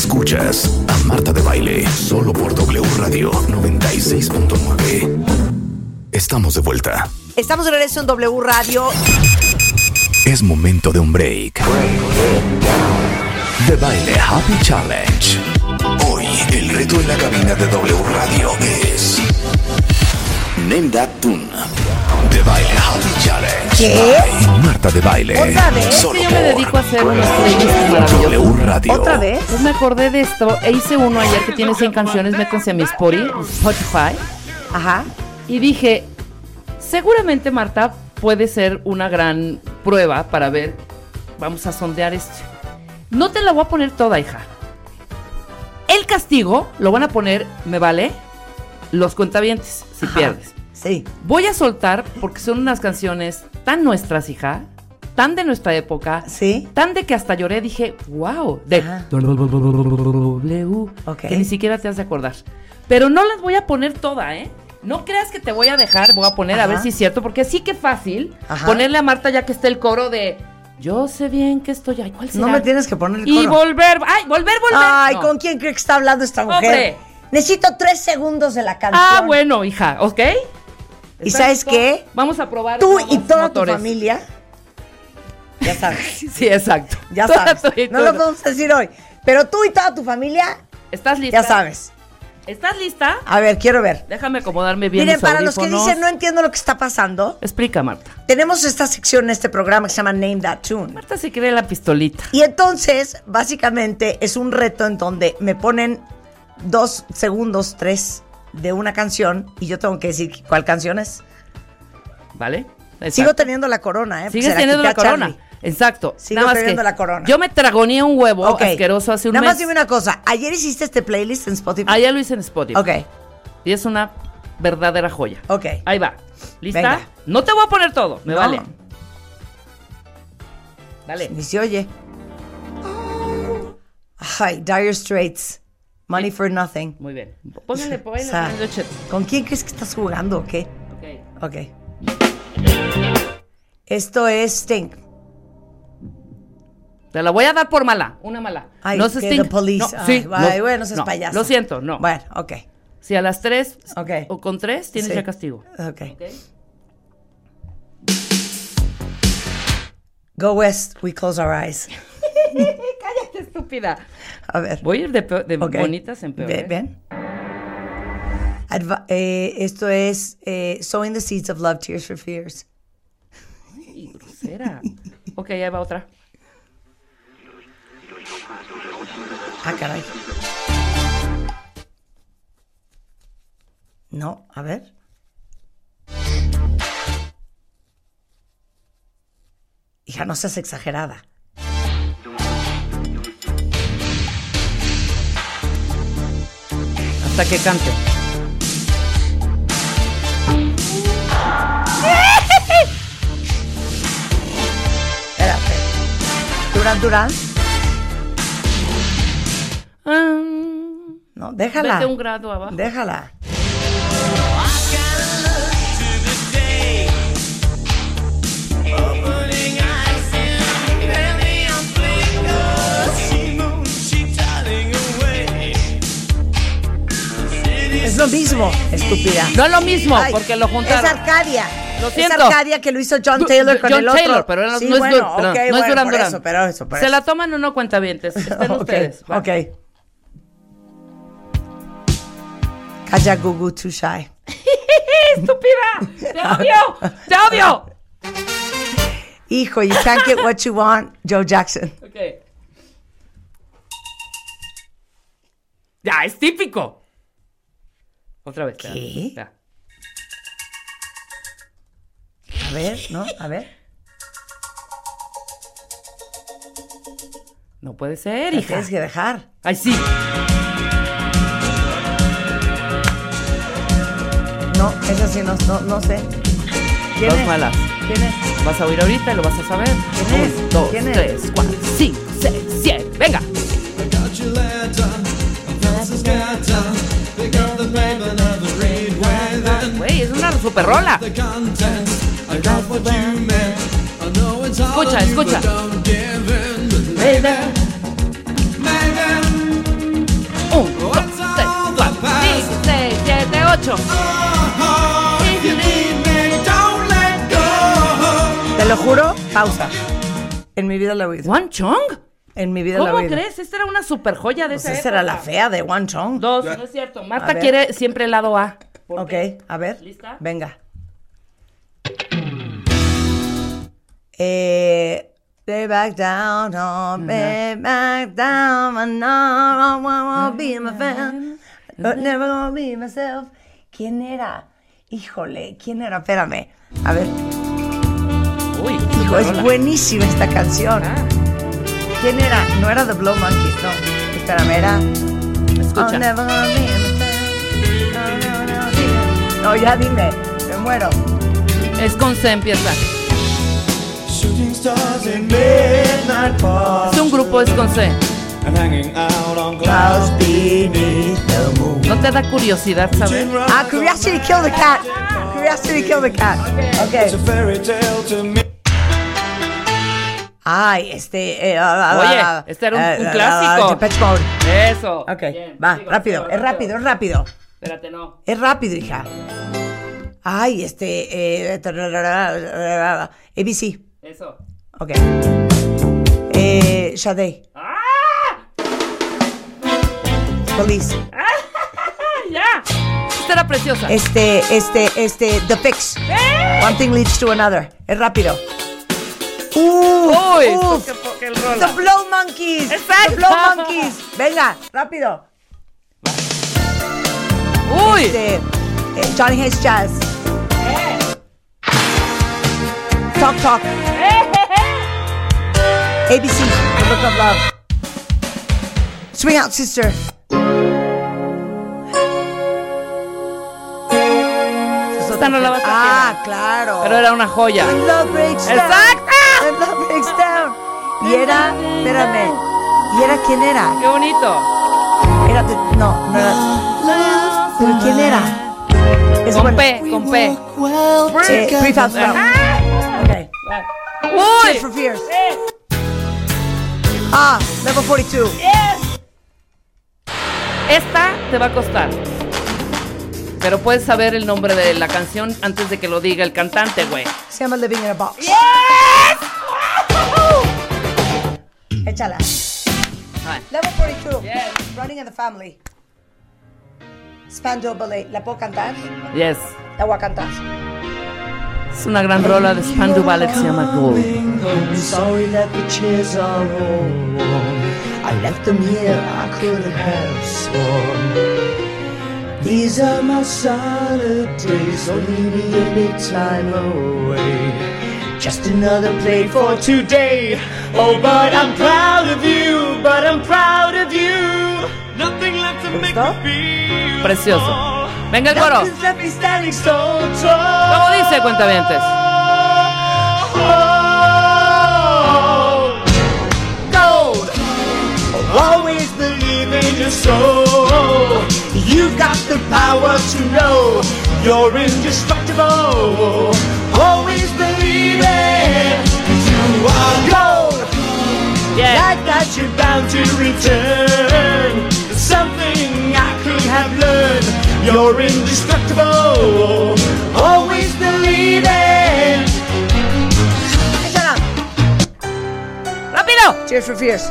Escuchas a Marta de Baile solo por W Radio 96.9. Estamos de vuelta. Estamos de regreso en W Radio. Es momento de un break. De Baile Happy Challenge. Hoy el reto en la cabina de W Radio es Name That Tune. De Baile Happy Challenge. ¿Qué? By Marta de Baile. ¿Otra vez? Solo Yo me dedico a hacer unos playlists maravillosos. W Radio. ¿Otra vez? Pues me acordé de esto e hice uno ayer que tiene 100 canciones, métanse a mi Spotify, Spotify Ajá. y dije, seguramente Marta puede ser una gran prueba para ver, vamos a sondear esto. No te la voy a poner toda, hija. El castigo lo van a poner, me vale, los cuentavientes, si Ajá. pierdes. Sí. Voy a soltar porque son unas canciones tan nuestras, hija, tan de nuestra época, Sí. tan de que hasta lloré, dije, wow, de. W, Ok. que ni siquiera te has de acordar. Pero no las voy a poner toda, ¿eh? No creas que te voy a dejar, voy a poner a ver si es cierto, porque sí que fácil Ajá. ponerle a Marta ya que está el coro de yo sé bien que estoy ahí, ¿cuál será? No me tienes que poner el Y coro. volver, ay, volver, volver. Ay, No. ¿con quién cree que está hablando esta mujer? Hombre. Necesito tres segundos de la canción. Ah, bueno, hija, ¿ok? ¿Y ¿Estás sabes qué? Vamos a probar. Tú y toda motores. tu familia. Ya sabes. Sí, exacto. Ya Toda sabes. y No lo podemos decir hoy. Pero tú y toda tu familia, ¿Estás lista? ya sabes. ¿Estás lista? A ver, quiero ver. Déjame acomodarme bien Miren, mis para los que dicen no entiendo lo que está pasando, Explica, Marta. tenemos esta sección en este programa que se llama Name That Tune. Marta se cree la pistolita. Y entonces, básicamente, es un reto en donde me ponen dos segundos, tres de una canción y yo tengo que decir cuál canción es. ¿Vale? Sigo teniendo la corona, ¿eh? Sigues teniendo la corona. Charlie. Exacto. Sigo Nada más teniendo que la corona. Yo me tragoné un huevo asqueroso hace un Nada mes. más dime una cosa. Ayer hiciste este playlist en Spotify. Ah, ya lo hice en Spotify. Ok, Y es una verdadera joya. ok. Ahí va. ¿Lista? Venga. No te voy a poner todo, me No. vale. Dale. Ni se oye. Ay, Dire Straits. Money for Nothing. Muy bien. Póngale, O póngale, sea. ¿Con quién crees que estás jugando o qué? Ok. Ok. Esto es Sting. Te la voy a dar por mala, una mala. Ay, no se Police. No, Ay, sí, ay, no, bueno, seas no, payaso. Lo siento, no. Bueno, ok. Si a las tres Ok. o con tres tienes Sí. ya castigo. Ok. ¿Ok? Go West, we close our eyes. Cállate, estúpida. A ver. Voy a ir de, peor- de Ok. bonitas en peor. Ve- ¿eh? Ven. Adva- eh, esto es eh, Sowing the Seeds of Love, Tears for Fears. Ay, grosera. ok, ahí va otra. Ah, caray. No, a ver. Hija, no seas exagerada. Hasta que cante. Espérate. Durán, Durán. Ah, No, déjala. Vete un grado abajo. Déjala. Es lo mismo, estúpida. No es lo mismo, Ay, porque lo juntaron. Es Arcadia. Lo Es siento. Arcadia que lo hizo John Taylor con John el otro. Taylor, pero no, sí, no es, bueno, Dur- perdón, ok, no es bueno, Duran por Duran. eso, pero eso, por Se eso. la toman o no cuentavientes. Estén Ok, ustedes. va. Ok. Calla, Gugu, too shy. ¡Estúpida! ¡Te odio! ¡Te odio! Hijo, you can't get what you want, Joe Jackson. Ok. Ya, es típico. Otra vez. espera. ¿Qué? Ya. A ver, ¿no? A ver. No puede ser, hija. tienes que dejar. Ay, sí. No, esa sí no, no, no sé. ¿Quién Dos es? malas. ¿Quién es? Vas a oír ahorita y lo vas a saber. ¿Quién es? Un, dos, ¿Quién es? tres, cuatro, cinco, seis, siete. Venga. super rola. Escucha, escucha. Un, dos, tres, cinco, seis, siete, ocho. Te lo juro, pausa. En mi vida la he oído. ¿One Chong? En mi vida la he ¿Cómo crees? Esta era una super joya de esa Pues esa era la fea de One Chong. Dos, no es cierto. Marta quiere siempre el lado A. ¿Por Ok, a ver. ¿Lista? Venga. Eh, Lay back down, oh, lay back down, and now I wanna be my fan, but never gonna be myself. ¿Quién era? Híjole, ¿quién era? Espérame. A ver, Uy, hijo, es rola. buenísima esta canción. Ah, ¿Quién era? No era The Blow Monkeys, no. Espérame, era. escucha. No, ya dime. Me muero. Es con C empieza. Shooting stars in midnight park Es un grupo, es con C. ¿No te da curiosidad saber? Ah, Curiosity Kill the Cat. Curiosity Kill the Cat. It's a Ok. fairy tale to me. Ay, este. eh, ah, ah, Oye, ah, este era un- eh, un clásico. Eso. Ok, Bien, va, sigo, rápido. sigo, Es rápido, es rápido. Espérate, no. Es rápido, hija. Ay, este. Eh, ABC. Eso. Ok. Eh, Sade. ¡Ah! Police. ¡Ah, ya! Esta era preciosa. Este, este, este, The Fix. One thing leads to another. Es rápido. Uh, Uy, uf. qué po- qué The rola. Blow Monkeys. Exacto. The Blow Monkeys. Venga, rápido. Uy, Este, eh, Johnny Hayes Jazz. Talk Talk. ABC. The Look of Love. Swing Out Sister. esta no la vas a Ah, claro. Pero era una joya. When love breaks down. ¡Exacto! When love breaks down. Y era, espérame. ¿Y era quién era? ¡Qué bonito! Era, no, no era. ¿Pero quién era? Es Con bueno. P, con P. Eh, Brief House Brown. Ok. ¡Uy! For Fears. Ah, level 42. Esta te va a costar. Pero puedes saber el nombre de la canción antes de que lo diga el cantante, güey. Se llama Living in a Box. Échala. Level 42. Yes. Running in the Family. Spandau Ballet. ¿La puedo cantar? Yes. La voy a cantar. Es una gran rola de Spandau Ballet se llama Gold. I'm sorry that the chairs are all worn. I left them here, I couldn't have sworn. These are my solid days, don't leave me any time away. Just another play for today. Oh, but I'm proud of you, but I'm proud of you. Nothing left to make me feel Precioso. Venga el coro. ¿Cómo dice, cuentavientes? Always believe in your soul. You've got the power to know you're indestructible. Always believe it. You are gold. Yes. Like that you're bound to return. Something I could have learned. You're indestructible. Always believe it. Échala. ¡Rápido! Cheers for Fears.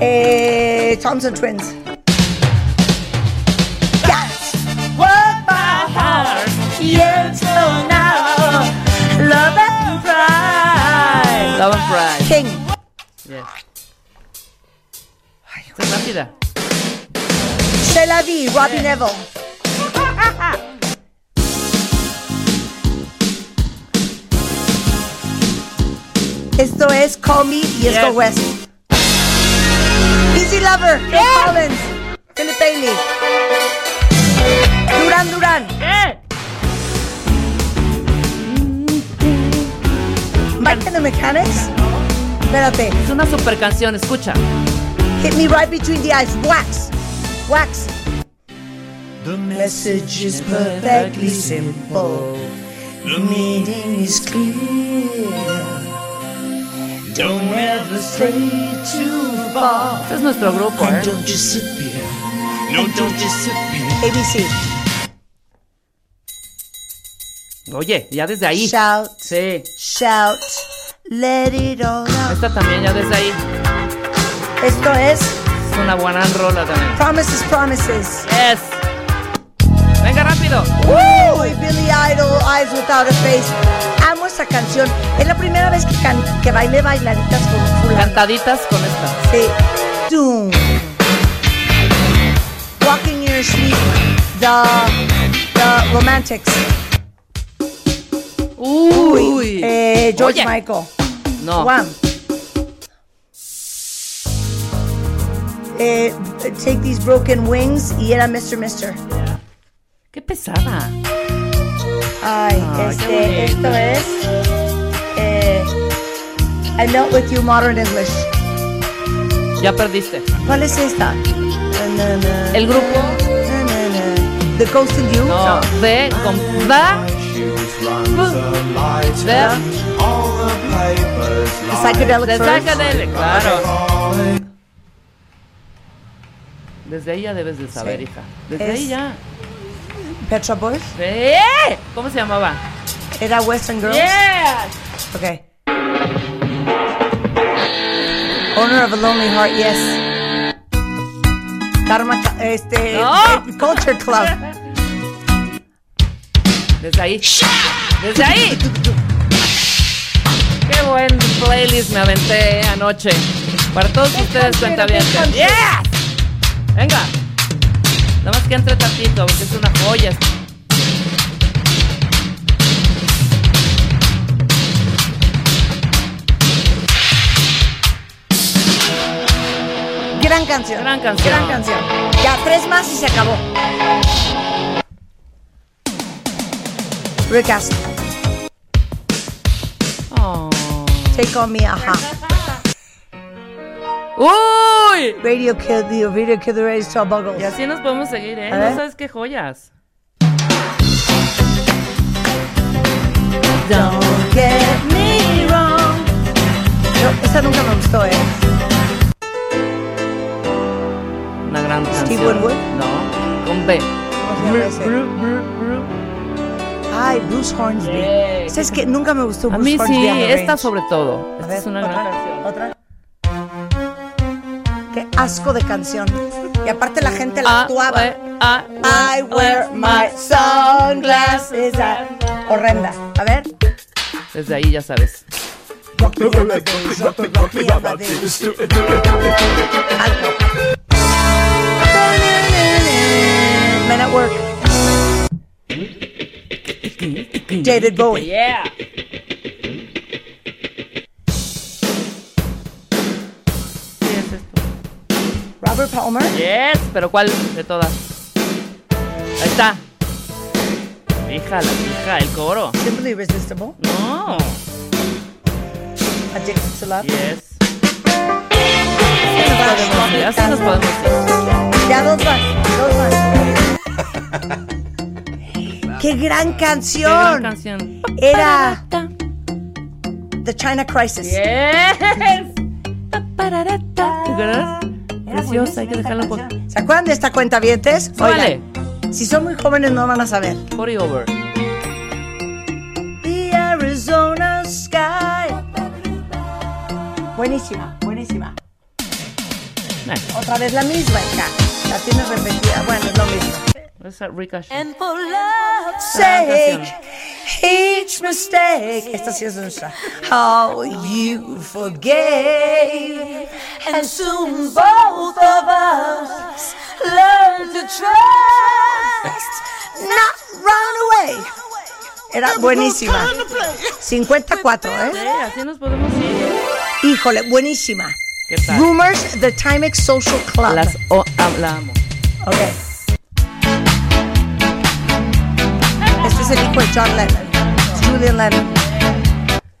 Eh, Thompson Twins. That's what my heart yearns for now. Love C'est la vie, Robbie Neville. Esto es Call Me y es Yes. Go West. Easy Lover, Phil Collins, Philip Bailey. Duran Duran, ¡Eh! Mike and the Mechanics. Espérate. Es una super canción, escucha. Hit me right between the eyes. Wax. Wax. The message is perfectly simple. The meaning is clear. Don't ever stray too far. Este es nuestro grupo, ¿eh? And don't just sit here No, don't disappear. ABC. Oye, ya desde ahí. Shout, Sí. shout, let it all out. Esta también ya desde ahí. Esto es Es una buena rola también. Promises, Promises. Yes. Venga rápido. Uy, Billy Idol, Eyes Without a Face. Amo esta canción. Es la primera vez que, can- que bailé bailaditas con un fulano. Cantaditas con esta. Sí. Doom. Walking in Your Sleep. The, the Romantics. Uy. Eh, George Oye. Michael. No. One. Eh, take these broken wings y era Mr. Mister. Qué pesada. Ay, este, esto es eh, I Melt With You Modern English. Ya perdiste. ¿Cuál es esta? Na, na, na, El grupo. The Ghost in You. No. De con da. De. The Psychedelic De Furs. Psychedelic, claro. Desde ahí ya debes de saber, Sí. hija. Desde Es- ahí ya. Petra Boys. ¡Eh! ¿Cómo se llamaba? Era Western Girls. Yeah. Okay. Owner of a Lonely Heart, yes. Karma, este, No. eh, Culture Club. Desde ahí. Desde ahí. Qué buen playlist me aventé anoche. Para todos ustedes, cuenta bien. Venga. Nada más que entre tantito, porque es una joya. Gran canción. Gran canción. Gran canción. Ya, tres más y se acabó. Rick Astley. Oh. Take on me, ajá. ¡Uy! Radio Kill the Radio Kill the Radio Buggles. Y así nos podemos seguir, ¿eh? A. No sabes qué joyas. Don't get me wrong. No, esa nunca me gustó, ¿eh? Una gran canción. Steve Winwood. No, con B. Ay, Bruce Hornsby. Yeah. ¿Sabes qué? Nunca me gustó A Bruce mí Hornsby sí, on the esta sobre todo. A Esta ver, es una otra, gran canción. Otra. Qué asco de canción. Y aparte la gente la Ah, actuaba. eh, ah, I wear my sunglasses. Ah, Horrenda. A ver. Desde ahí ya sabes. Alto. Men at Work. David Bowie. Yeah. Robert Palmer. Yes, pero ¿cuál de todas? Ahí está. Hija, la hija, el coro. Simply Irresistible. No. Addicted to Love. Yes. Podemos ir, así nos podemos ir. Ya dos más. Dos más. ¡Qué gran Qué canción! gran canción. Era The China Crisis. Yes. Preciosa, hay que dejarla poco. ¿Se acuerdan de esta cuenta, vientes? Súbale. si son muy jóvenes no van a saber. 40 over. The Arizona Sky. Buenísima, buenísima. Eh, Otra vez la misma, hija. La tienes repetida. Bueno, es lo mismo. esa Ricochet. Sake, each mistake. Esta sí es nuestra. How you forgave. And soon both of us learn to trust. Not run away. Era buenísima. 54, ¿eh? Sí, así nos podemos ir. Híjole, buenísima. ¿Qué tal? Rumors, The Timex Social Club. Las o, la amo. Ok. John Lennon. Julian Lennon.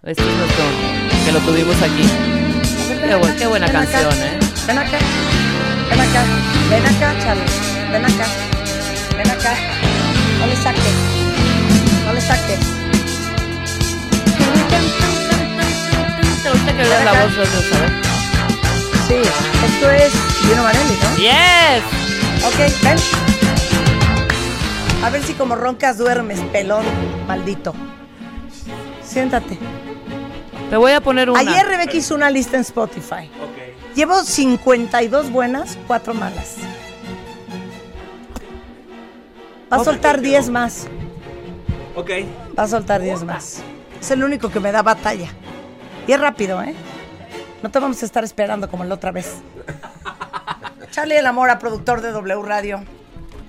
Este es nuestro, que lo tuvimos aquí. Qué, bu- qué buena Ven acá. canción, ¿eh? Ven acá. Ven acá. Ven acá, Charlie. Ven acá. Ven acá. No le saque. No le saque. ¿Te gusta que veas la voz de ¿sabes? Sí, esto es Gino Vanelli, ¿no? Yes. Ok, ven. A ver si como roncas duermes, pelón, maldito. Siéntate. Te voy a poner una. Ayer Rebeca hizo una lista en Spotify. Llevo 52 buenas, 4 malas. Va a soltar 10 más. Ok. Va a soltar 10 más. Es el único que me da batalla. Y es rápido, ¿eh? No te vamos a estar esperando como la otra vez. Charlie el Amora, productor de W Radio,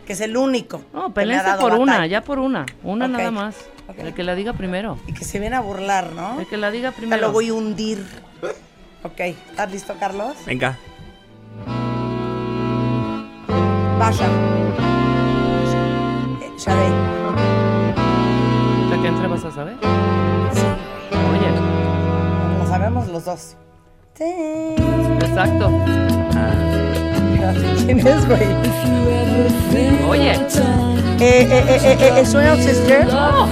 que es el único. No, que me ha pelense dado por una, ya por una. Una nada más. El que la diga primero. Y que se viene a burlar, ¿no? El que la diga Te primero. lo voy a hundir. Ok, ¿estás listo, Carlos? Venga. Vaya. Eh, Sade. La que entre vas a saber. Sí, Oye, lo sabemos los dos. Sí. exacto. ¿Quién es, güey? Oye, Eh, eh, eh, eh, eh, ¿Es Swell Sister? Oh,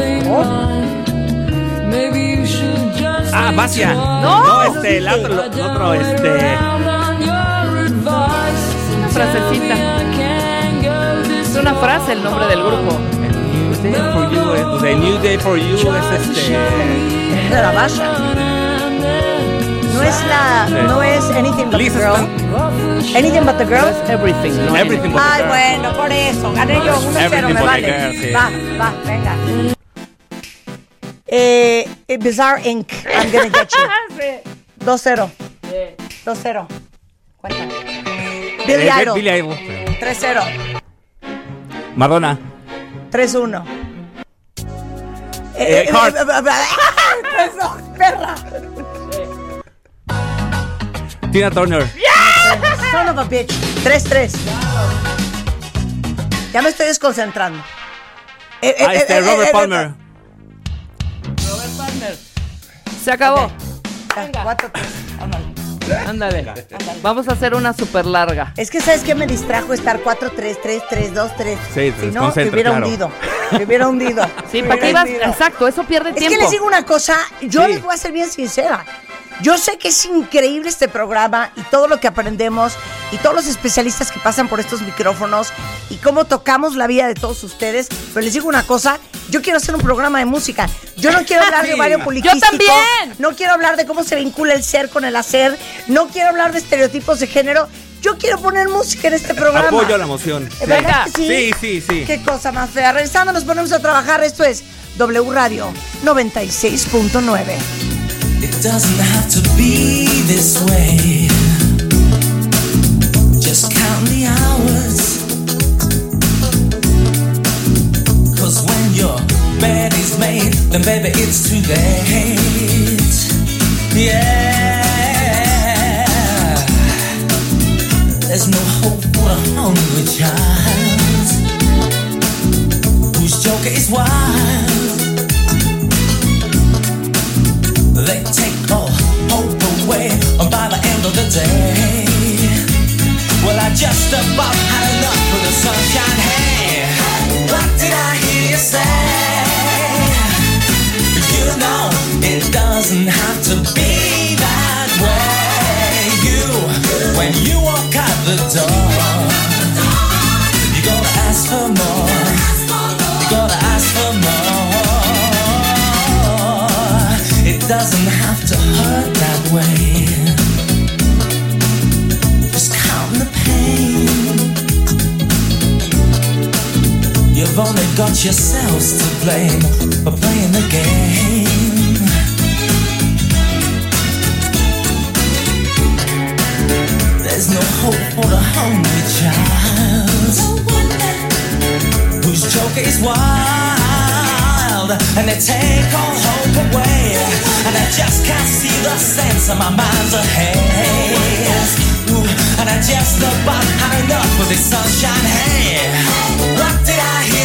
Ah, Basia. No, No, este, el otro, el otro, este. una frasecita. Es una frase el nombre del grupo. New Day for You, eh, pues, The New Day for You es este. es de la Basha. No es la. No es Anything But the Lisa Girl. Anything But the Girl. everything, ¿no? Everything but the Ay, Girl. bueno, por eso. Gané yo. 1-0, Everything me the vale. girl, sí. Va, va, venga. Eh, eh, Bizarre Inc. I'm gonna get you. 2-0. 2-0. Cuenta. Billy Eh, Idol. Billy Idol. 3-0. Madonna. 3-1. Eh, Heart. 3-2, perra. Tina Turner. Son of a bitch. 3-3. Ya me estoy desconcentrando. Eh, eh, Ah, este, eh, eh, Robert eh, Palmer. Se acabó. eh, 4-3. Ándale. Vamos a hacer una súper larga. Es que, ¿sabes qué me distrajo estar 4-3, 3-3, 2-3? Sí, te Si no, te hubiera claro. hundido. Te hubiera hundido. Sí, ¿para qué ibas? Exacto, eso pierde Es tiempo. que les digo una cosa, yo Sí. les voy a ser bien sincera. Yo sé que es increíble este programa y todo lo que aprendemos y todos los especialistas que pasan por estos micrófonos y cómo tocamos la vida de todos ustedes. Pero les digo una cosa, yo quiero hacer un programa de música. Yo no quiero hablar de Sí. Mario Yo también. No quiero hablar de cómo se vincula el ser con el hacer. No quiero hablar de estereotipos de género. Yo quiero poner música en este programa. Apoyo la emoción. ¿Eh, ¿Verdad que Sí, sí, sí. Qué cosa más fea. Regresando, nos ponemos a trabajar. Esto es W Radio 96.9. It doesn't have to be this way. Just count the hours. Cause when your bed is made, then baby it's too late. Yeah. There's no hope for a hungry child whose joker is wild. You've only got yourselves to blame for playing the game. There's no hope for the hungry child whose joke is wild. And they take all hope away. And I just can't see the sense of my mind's ahead. Ooh, and I just about had enough of this sunshine. Hey what did I hear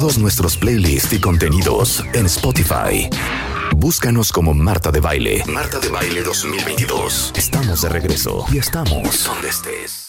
todos nuestros playlists y contenidos en Spotify. Búscanos como Marta de Baile. Marta de Baile 2022. Estamos de regreso y estamos donde estés.